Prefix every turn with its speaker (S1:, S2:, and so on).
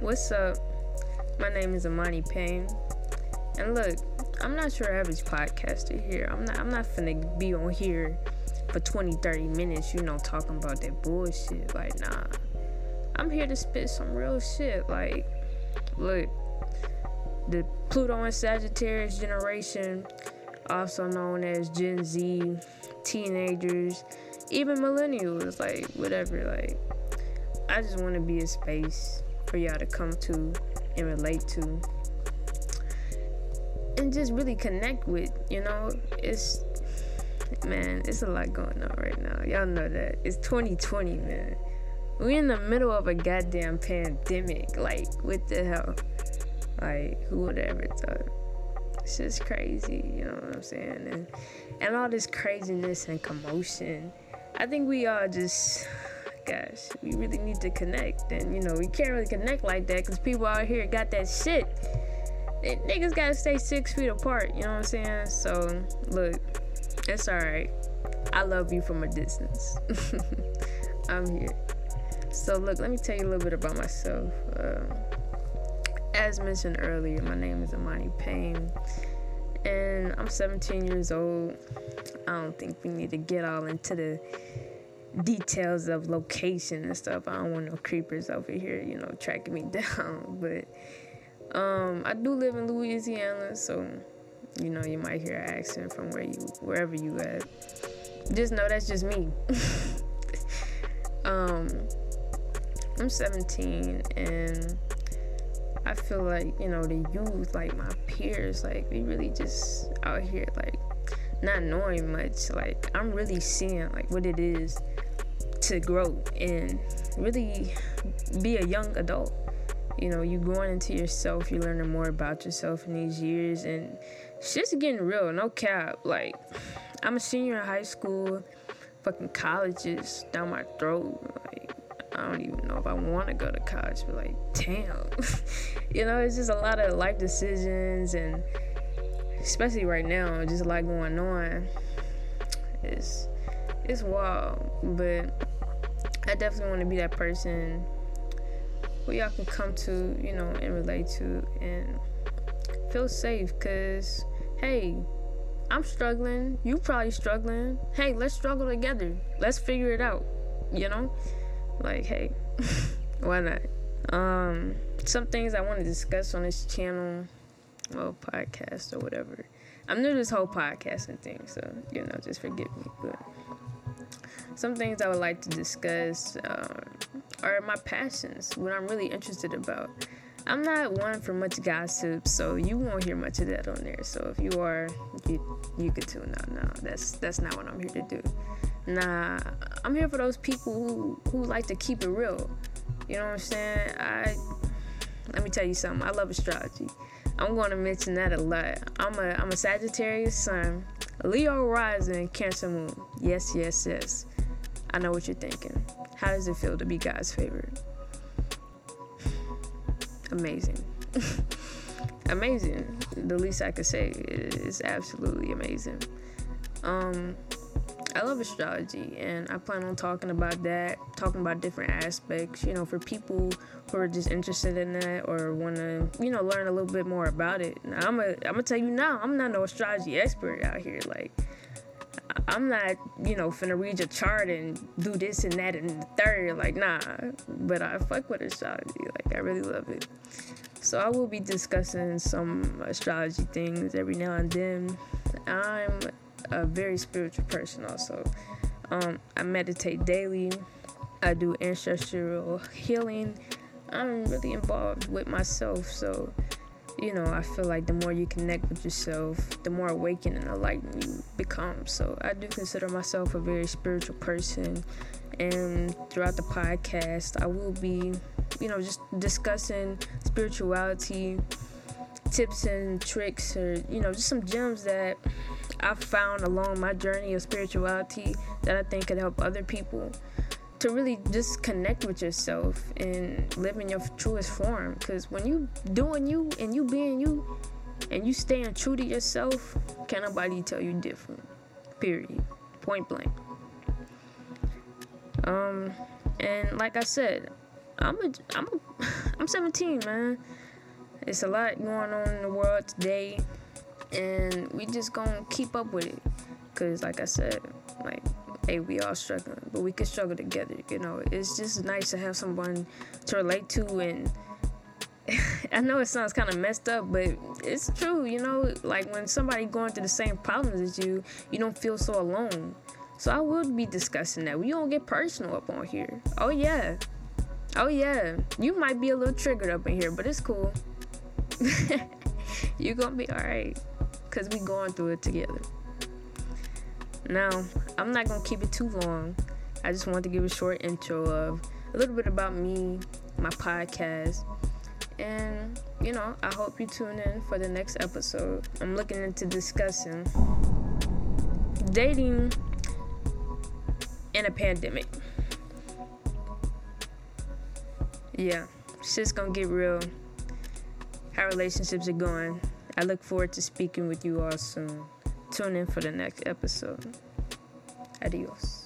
S1: What's up? My name is Amani Payne. And look, I'm not your average podcaster here. I'm not I'm not finna be on here for 20, 30 minutes, you know, talking about that bullshit. Like, nah. I'm here to spit some real shit. Like, look, the Pluto and Sagittarius generation, also known as Gen Z, teenagers, even millennials, like whatever, like I just want to be a space for y'all to come to and relate to and just really connect with, you know? It's man, it's a lot going on right now. Y'all know that. It's 2020, man. We're in the middle of a goddamn pandemic. Like, what the hell? Like, who would ever thought? It's just crazy, you know what I'm saying? And and all this craziness and commotion. I think we all just gosh, we really need to connect. And you know, we can't really connect like that because people out here got that shit. Niggas gotta stay six feet apart, you know what I'm saying? So look, it's alright. I love you from a distance. I'm here. So look, let me tell you a little bit about myself. Um, as mentioned earlier, my name is Amani Payne, and I'm 17 years old. I don't think we need to get all into the details of location and stuff. I don't want no creepers over here, you know, tracking me down. But um, I do live in Louisiana, so you know you might hear an accent from where you wherever you at. Just know that's just me. um, I'm 17 and I feel like you know the youth, like my peers, like we really just out here like not knowing much. Like I'm really seeing like what it is to grow and really be a young adult. You know, you're growing into yourself, you're learning more about yourself in these years, and shit's getting real. No cap. Like I'm a senior in high school, fucking colleges down my throat. Like I don't even know if I want to go to college, but like, damn. you know, it's just a lot of life decisions, and especially right now, just a lot going on. It's it's wild, but I definitely want to be that person who y'all can come to, you know, and relate to, and feel safe. Cause hey, I'm struggling. You probably struggling. Hey, let's struggle together. Let's figure it out. You know like hey why not um some things i want to discuss on this channel well podcast or whatever i'm new to this whole podcasting thing so you know just forgive me but some things i would like to discuss um, are my passions what i'm really interested about i'm not one for much gossip so you won't hear much of that on there so if you are you you could tune out now that's that's not what i'm here to do Nah, I'm here for those people who who like to keep it real. You know what I'm saying? I let me tell you something. I love astrology. I'm going to mention that a lot. I'm a I'm a Sagittarius sun, Leo rising, Cancer moon. Yes, yes, yes. I know what you're thinking. How does it feel to be God's favorite? amazing. amazing. The least I could say is absolutely amazing. Um, I love astrology and I plan on talking about that, talking about different aspects, you know, for people who are just interested in that or want to, you know, learn a little bit more about it. Now, I'm going to tell you now, I'm not no astrology expert out here. Like, I'm not, you know, finna read your chart and do this and that and the third. Like, nah. But I fuck with astrology. Like, I really love it. So I will be discussing some astrology things every now and then. I'm a very spiritual person also. Um, I meditate daily. I do ancestral healing. I'm really involved with myself, so you know, I feel like the more you connect with yourself, the more awakened and enlightened you become. So I do consider myself a very spiritual person. And throughout the podcast, I will be, you know, just discussing spirituality, tips and tricks, or, you know, just some gems that I've found along my journey of spirituality that I think could help other people to really just connect with yourself and live in your truest form. Because when you doing you and you being you and you staying true to yourself, can't nobody tell you different. Period. Point blank. Um, and like I said, I'm a, I'm a, I'm I'm 17, man. It's a lot going on in the world today, and we just gonna keep up with it. Cause like I said, like, hey, we all struggling, but we can struggle together. You know, it's just nice to have someone to relate to, and I know it sounds kind of messed up, but it's true. You know, like when somebody going through the same problems as you, you don't feel so alone. So I will be discussing that. We don't get personal up on here. Oh yeah. Oh yeah. You might be a little triggered up in here, but it's cool. You're gonna be alright. Cause we going through it together. Now, I'm not gonna keep it too long. I just want to give a short intro of a little bit about me, my podcast, and you know, I hope you tune in for the next episode. I'm looking into discussing dating in a pandemic. Yeah, shit's gonna get real. How relationships are going. I look forward to speaking with you all soon. Tune in for the next episode. Adios.